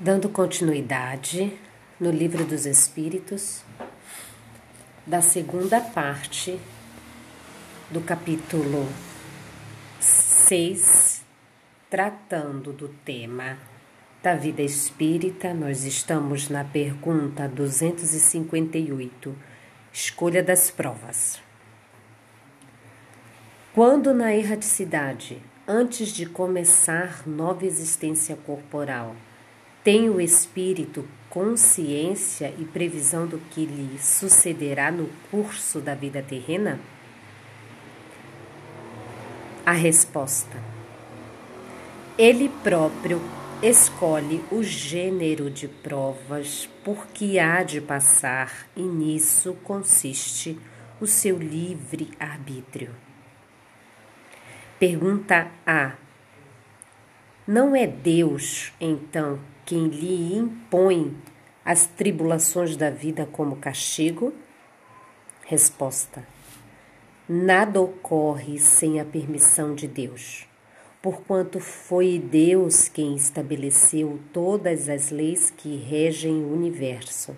Dando continuidade no Livro dos Espíritos, da segunda parte do capítulo 6, tratando do tema da vida espírita, nós estamos na pergunta 258, escolha das provas. Quando na erraticidade, antes de começar nova existência corporal, tem o espírito consciência e previsão do que lhe sucederá no curso da vida terrena? A resposta: Ele próprio escolhe o gênero de provas por que há de passar, e nisso consiste o seu livre arbítrio. Pergunta A. Não é Deus, então, quem lhe impõe as tribulações da vida como castigo? Resposta: Nada ocorre sem a permissão de Deus, porquanto foi Deus quem estabeleceu todas as leis que regem o universo.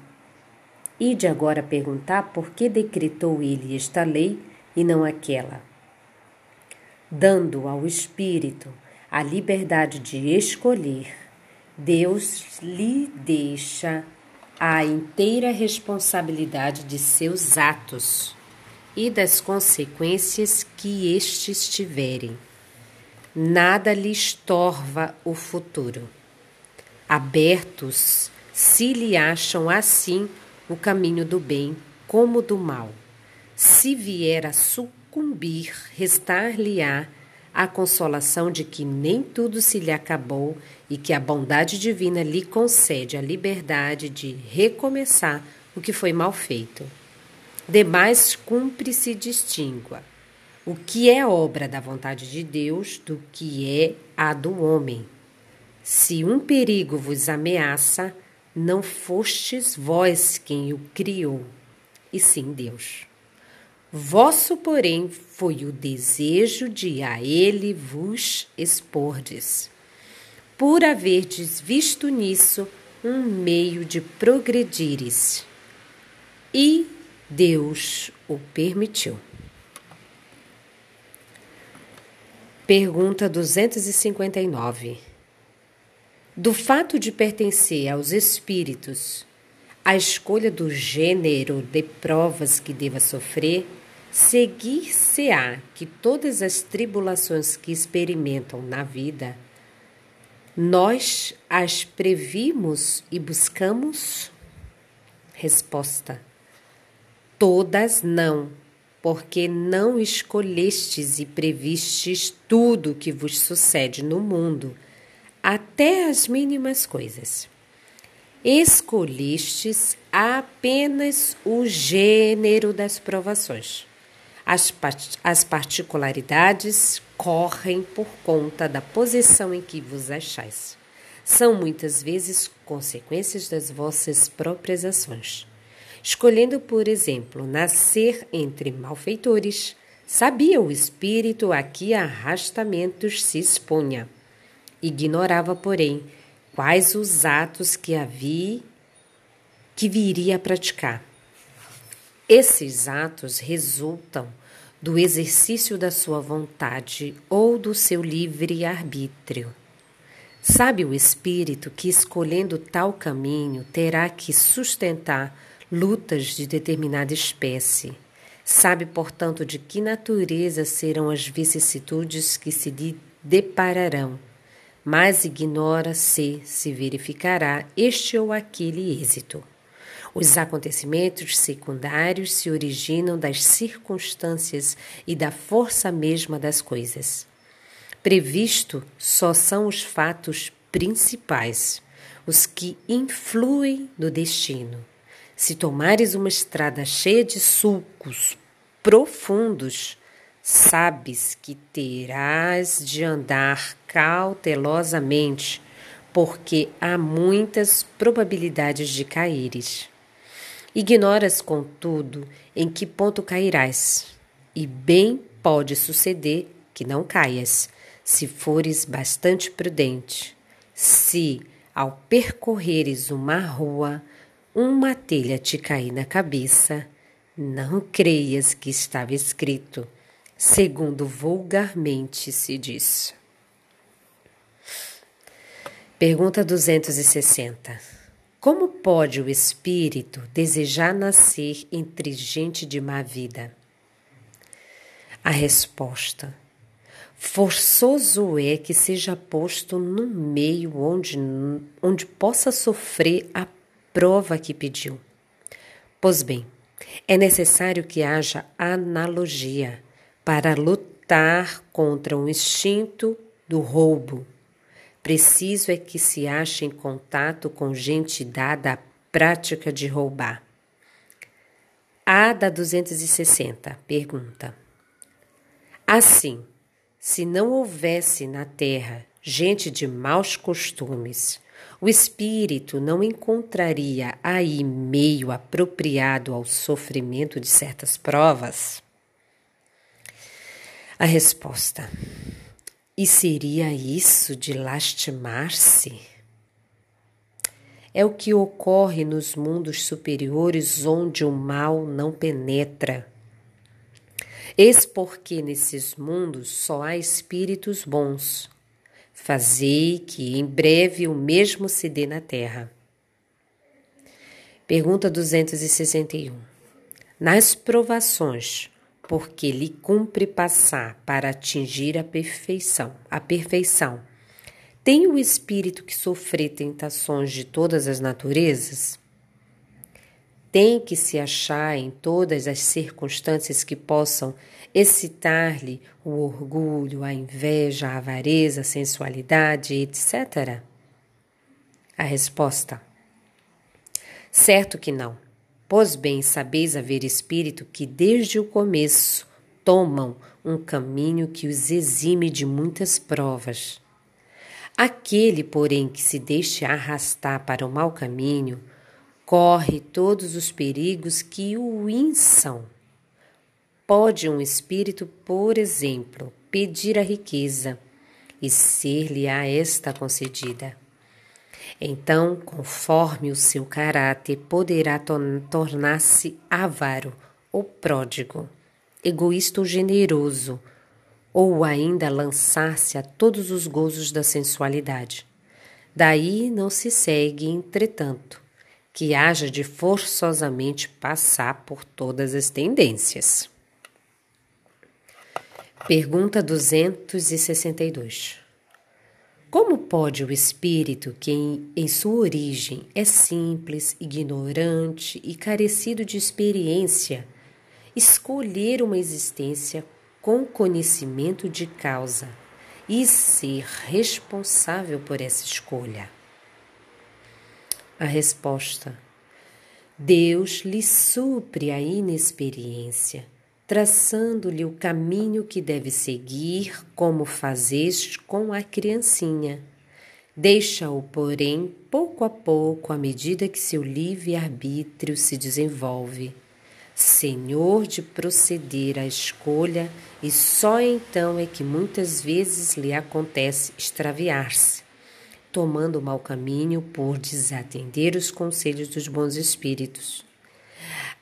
E de agora perguntar por que decretou ele esta lei e não aquela, dando ao espírito a liberdade de escolher Deus lhe deixa a inteira responsabilidade de seus atos e das consequências que estes tiverem. Nada lhe estorva o futuro. Abertos se lhe acham assim o caminho do bem como do mal. Se vier a sucumbir, restar-lhe-á a consolação de que nem tudo se lhe acabou e que a bondade divina lhe concede a liberdade de recomeçar o que foi mal feito. Demais cumpre se distingua o que é obra da vontade de Deus do que é a do homem. Se um perigo vos ameaça, não fostes vós quem o criou, e sim Deus. Vosso, porém, foi o desejo de a ele vos expordes, por haverdes visto nisso um meio de progredires. E Deus o permitiu. Pergunta 259. Do fato de pertencer aos espíritos, a escolha do gênero de provas que deva sofrer Seguir-se-á que todas as tribulações que experimentam na vida, nós as previmos e buscamos? Resposta: Todas não, porque não escolhestes e previstes tudo que vos sucede no mundo, até as mínimas coisas. Escolhestes apenas o gênero das provações as, as particularidades correm por conta da posição em que vos achais. São muitas vezes consequências das vossas próprias ações. Escolhendo, por exemplo, nascer entre malfeitores, sabia o espírito a que arrastamentos se expunha. Ignorava, porém, quais os atos que havia que viria a praticar. Esses atos resultam do exercício da sua vontade ou do seu livre arbítrio. Sabe o espírito que, escolhendo tal caminho, terá que sustentar lutas de determinada espécie. Sabe, portanto, de que natureza serão as vicissitudes que se lhe depararão, mas ignora se se verificará este ou aquele êxito. Os acontecimentos secundários se originam das circunstâncias e da força mesma das coisas. Previsto só são os fatos principais, os que influem no destino. Se tomares uma estrada cheia de sulcos profundos, sabes que terás de andar cautelosamente, porque há muitas probabilidades de caíres. Ignoras, contudo, em que ponto cairás, e bem pode suceder que não caias, se fores bastante prudente. Se, ao percorreres uma rua, uma telha te cair na cabeça, não creias que estava escrito, segundo vulgarmente se diz. Pergunta 260. Como pode o espírito desejar nascer entre gente de má vida? A resposta: Forçoso é que seja posto no meio onde, onde possa sofrer a prova que pediu. Pois bem, é necessário que haja analogia para lutar contra o instinto do roubo. Preciso é que se ache em contato com gente dada à prática de roubar. Ada 260 pergunta: Assim, se não houvesse na terra gente de maus costumes, o espírito não encontraria aí meio apropriado ao sofrimento de certas provas? A resposta: E seria isso de lastimar-se? É o que ocorre nos mundos superiores onde o mal não penetra. Eis porque nesses mundos só há espíritos bons, Fazei que em breve o mesmo se dê na terra. Pergunta 261. Nas provações, porque lhe cumpre passar para atingir a perfeição, a perfeição, tem o espírito que sofrer tentações de todas as naturezas? Tem que se achar em todas as circunstâncias que possam excitar-lhe o orgulho, a inveja, a avareza, a sensualidade, etc? A resposta: Certo que não. Pois bem, sabeis haver espírito que desde o começo tomam um caminho que os exime de muitas provas. Aquele, porém, que se deixa arrastar para o mau caminho, corre todos os perigos que o inçam Pode um espírito, por exemplo, pedir a riqueza e ser-lhe a esta concedida. Então, conforme o seu caráter, poderá tornar-se avaro ou pródigo, egoísta ou generoso, ou ainda lançar-se a todos os gozos da sensualidade. Daí não se segue, entretanto, que haja de forçosamente passar por todas as tendências. Pergunta 262. Como pode o espírito, que em, em, sua origem é simples, ignorante e carecido de experiência, escolher uma existência com conhecimento de causa e ser responsável por essa escolha? A resposta: Deus lhe supre a inexperiência traçando-lhe o caminho que deve seguir, como fazeste com a criancinha. Deixa-o, porém, pouco a pouco, à medida que seu livre-arbítrio se desenvolve, senhor de proceder à escolha, e só então é que muitas vezes lhe acontece extraviar-se, tomando o mau caminho por desatender os conselhos dos bons espíritos.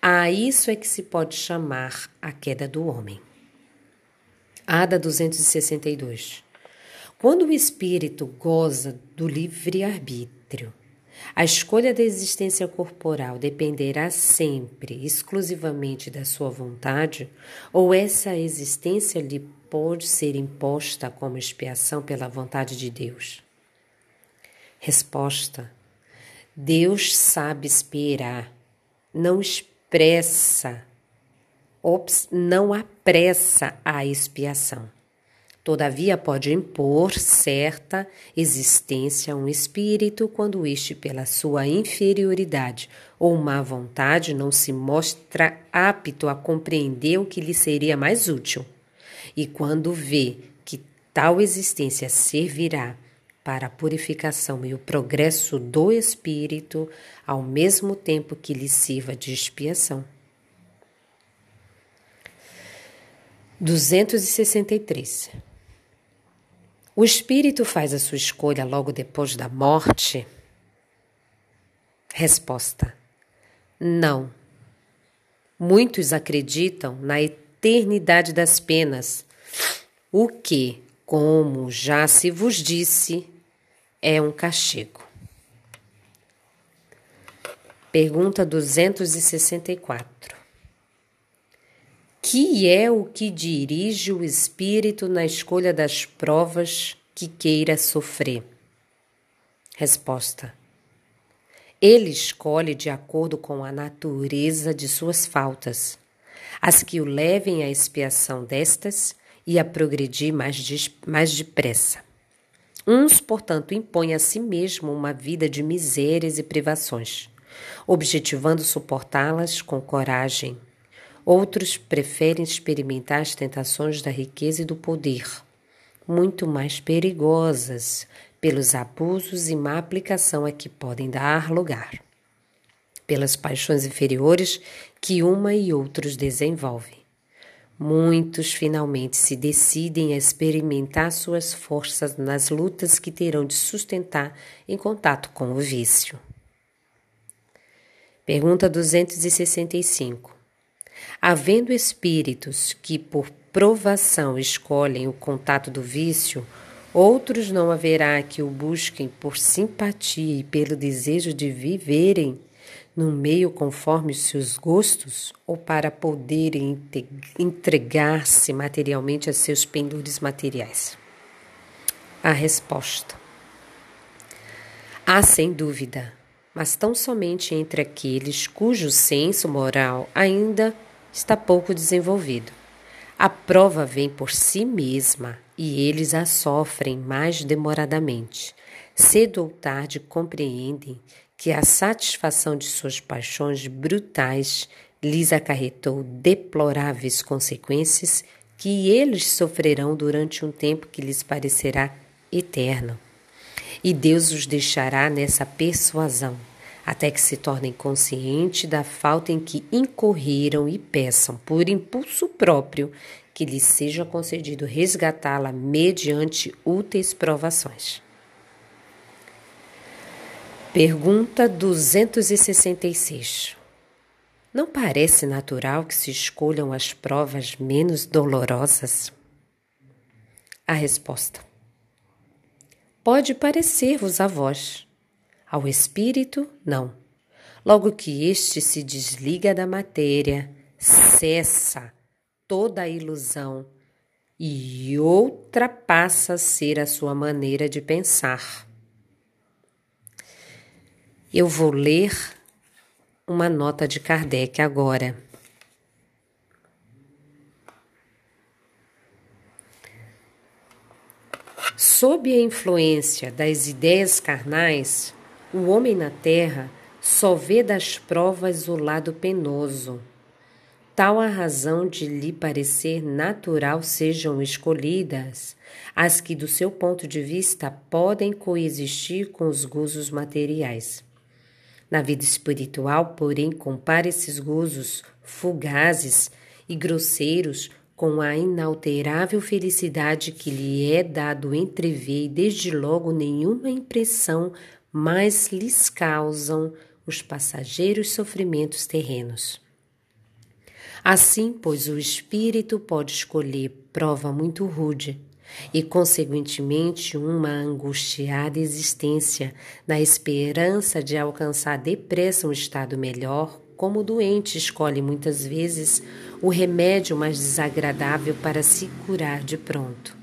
A isso é que se pode chamar a queda do homem. Ada 262. Quando o espírito goza do livre-arbítrio, a escolha da existência corporal dependerá sempre, exclusivamente da sua vontade, ou essa existência lhe pode ser imposta como expiação pela vontade de Deus? Resposta: Deus sabe esperar, não espera apressa, ops, não apressa a expiação. Todavia, pode impor certa existência a um espírito quando este, pela sua inferioridade ou má vontade, não se mostra apto a compreender o que lhe seria mais útil. E quando vê que tal existência servirá para a purificação e o progresso do espírito, ao mesmo tempo que lhe sirva de expiação. 263. O espírito faz a sua escolha logo depois da morte? Resposta: Não. Muitos acreditam na eternidade das penas, o que, como já se vos disse, é um castigo. Pergunta 264. Que é o que dirige o espírito na escolha das provas que queira sofrer? Resposta: Ele escolhe de acordo com a natureza de suas faltas, as que o levem à expiação destas e a progredir mais, mais depressa. Uns, portanto, impõem a si mesmo uma vida de misérias e privações objetivando suportá-las com coragem. Outros preferem experimentar as tentações da riqueza e do poder, muito mais perigosas pelos abusos e má aplicação a que podem dar lugar, pelas paixões inferiores que uma e outros desenvolvem. Muitos finalmente se decidem a experimentar suas forças nas lutas que terão de sustentar em contato com o vício. Pergunta 265. Havendo espíritos que por provação escolhem o contato do vício, outros não haverá que o busquem por simpatia e pelo desejo de viverem no meio conforme os seus gostos ou para poderem entregar-se materialmente a seus pendores materiais? A resposta: há sem dúvida mas tão somente entre aqueles cujo senso moral ainda está pouco desenvolvido. A prova vem por si mesma e eles a sofrem mais demoradamente. Cedo ou tarde compreendem que a satisfação de suas paixões brutais lhes acarretou deploráveis consequências que eles sofrerão durante um tempo que lhes parecerá eterno e Deus os deixará nessa persuasão, até que se tornem conscientes da falta em que incorreram e peçam, por impulso próprio, que lhes seja concedido resgatá-la mediante úteis provações. Pergunta 266. Não parece natural que se escolham as provas menos dolorosas? A resposta: Pode parecer-vos a vós. Ao espírito, não. Logo que este se desliga da matéria, cessa toda a ilusão e outra passa a ser a sua maneira de pensar. Eu vou ler uma nota de Kardec agora. Sob a influência das ideias carnais, o homem na terra só vê das provas o lado penoso. Tal a razão de lhe parecer natural sejam escolhidas as que, do seu ponto de vista, podem coexistir com os gozos materiais. Na vida espiritual, porém, compara esses gozos fugazes e grosseiros com a inalterável felicidade que lhe é dado entrever e desde logo nenhuma impressão mais lhes causam os passageiros sofrimentos terrenos. Assim, pois, o espírito pode escolher prova muito rude e, consequentemente, uma angustiada existência, na esperança de alcançar depressa um estado melhor, como o doente escolhe muitas vezes o remédio mais desagradável para se curar de pronto.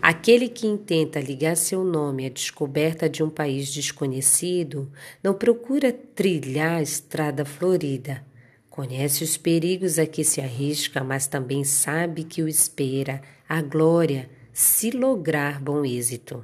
Aquele que intenta ligar seu nome à descoberta de um país desconhecido não procura trilhar a estrada florida. Conhece os perigos a que se arrisca, mas também sabe que o espera a glória se lograr bom êxito.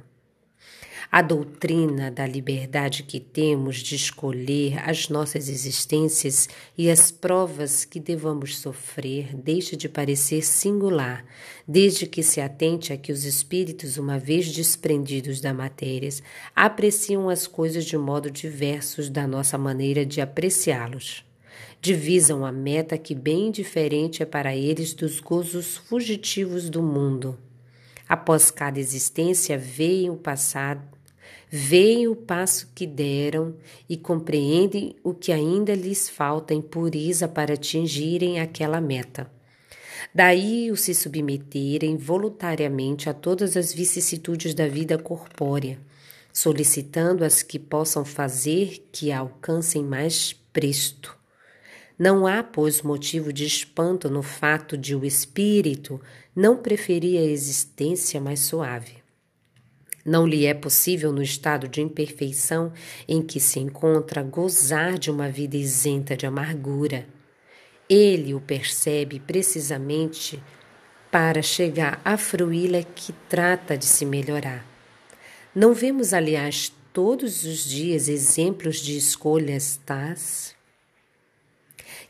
A doutrina da liberdade que temos de escolher as nossas existências e as provas que devamos sofrer deixa de parecer singular, desde que se atente a que os espíritos, uma vez desprendidos da matéria, apreciam as coisas de modo diversos da nossa maneira de apreciá-los divisam a meta que bem diferente é para eles dos gozos fugitivos do mundo. Após cada existência, veem o passado veem o passo que deram e compreendem o que ainda lhes falta em pureza para atingirem aquela meta. Daí o se submeterem voluntariamente a todas as vicissitudes da vida corpórea, solicitando as que possam fazer que a alcancem mais presto. Não há, pois, motivo de espanto no fato de o espírito não preferir a existência mais suave. Não lhe é possível, no estado de imperfeição em que se encontra, gozar de uma vida isenta de amargura. Ele o percebe precisamente para chegar à fruíla que trata de se melhorar. Não vemos, aliás, todos os dias exemplos de escolhas tais?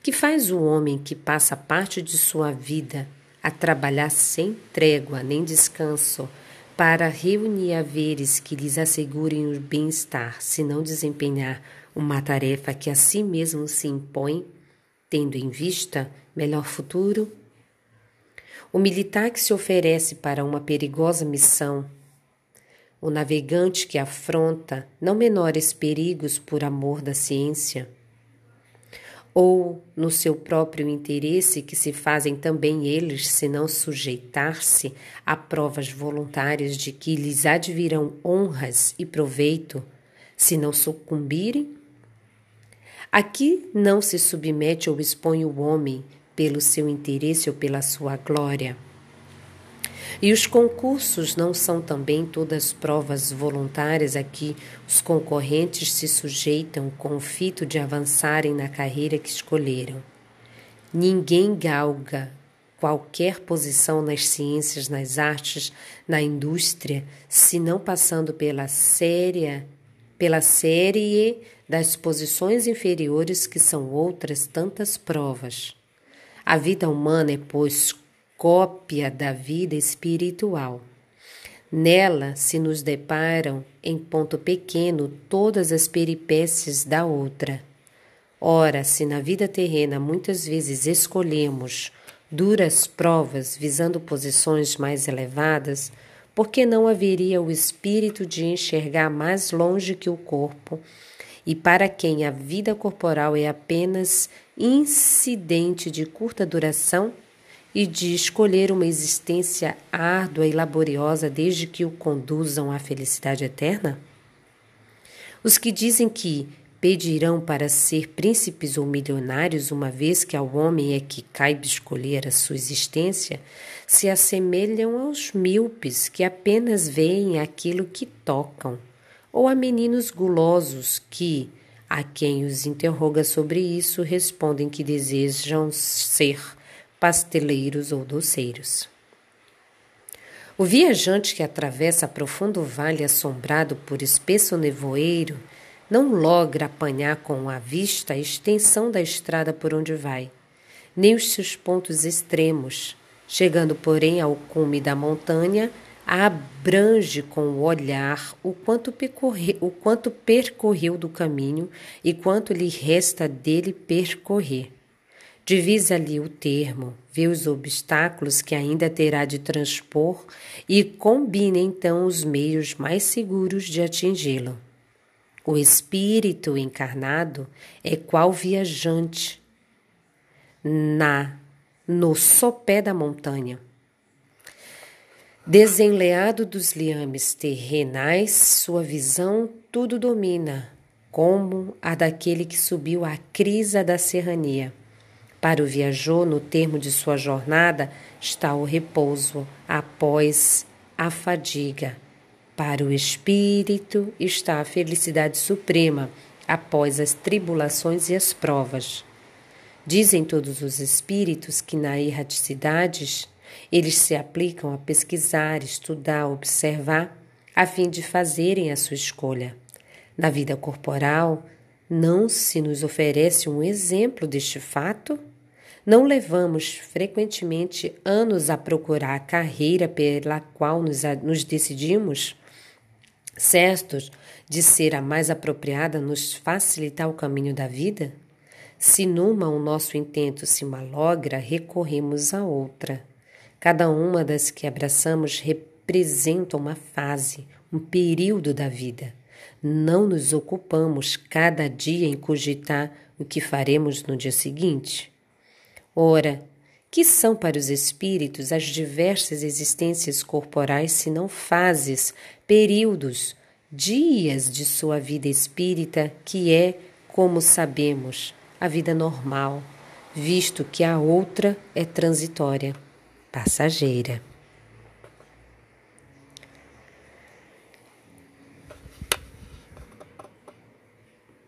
Que faz o homem que passa parte de sua vida a trabalhar sem trégua nem descanso para reunir haveres que lhes assegurem o bem-estar, se não desempenhar uma tarefa que a si mesmo se impõe, tendo em vista melhor futuro? O militar que se oferece para uma perigosa missão o navegante que afronta não menores perigos por amor da ciência, ou no seu próprio interesse que se fazem também eles, se não sujeitar-se a provas voluntárias de que lhes advirão honras e proveito, se não sucumbirem? Aqui não se submete ou expõe o homem pelo seu interesse ou pela sua glória e os concursos não são também todas provas voluntárias a que os concorrentes se sujeitam com o fito de avançarem na carreira que escolheram. Ninguém galga qualquer posição nas ciências, nas artes, na indústria, se não passando pela séria, pela série das posições inferiores que são outras tantas provas. A vida humana é, pois, cópia da vida espiritual. Nela se nos deparam, em ponto pequeno, todas as peripécias da outra. Ora, se na vida terrena muitas vezes escolhemos duras provas visando posições mais elevadas, por que não haveria o espírito de enxergar mais longe que o corpo? E para quem a vida corporal é apenas incidente de curta duração, e de escolher uma existência árdua e laboriosa desde que o conduzam à felicidade eterna? Os que dizem que pedirão para ser príncipes ou milionários, uma vez que ao homem é que caibe escolher a sua existência, se assemelham aos míopes que apenas veem aquilo que tocam, ou a meninos gulosos que, a quem os interroga sobre isso, respondem que desejam ser pasteleiros ou doceiros. O viajante que atravessa profundo vale assombrado por espesso nevoeiro não logra apanhar com a vista a extensão da estrada por onde vai, nem os seus pontos extremos. Chegando, porém, ao cume da montanha, abrange com o olhar o quanto, percorre, o quanto percorreu do caminho e quanto lhe resta dele percorrer. Divisa ali o termo, vê os obstáculos que ainda terá de transpor e combina então os meios mais seguros de atingi-lo. O espírito encarnado é qual viajante na no sopé da montanha. Desenleado dos liames terrenais, sua visão tudo domina, como a daquele que subiu à crisa da serrania. Para o viajor, no termo de sua jornada, está o repouso após a fadiga. Para o espírito está a felicidade suprema após as tribulações e as provas. Dizem todos os espíritos que na erraticidade eles se aplicam a pesquisar, estudar, observar, a fim de fazerem a sua escolha. Na vida corporal, não se nos oferece um exemplo deste fato? Não levamos frequentemente anos a procurar a carreira pela qual nos, nos decidimos? Certos de ser a mais apropriada nos facilitar o caminho da vida? Se numa o nosso intento se malogra, recorremos a outra. Cada uma das que abraçamos representa uma fase, um período da vida. não nos ocupamos cada dia em cogitar o que faremos no dia seguinte? Ora, que são para os espíritos as diversas existências corporais senão fases, períodos, dias de sua vida espírita, que é, como sabemos, a vida normal, visto que a outra é transitória, passageira.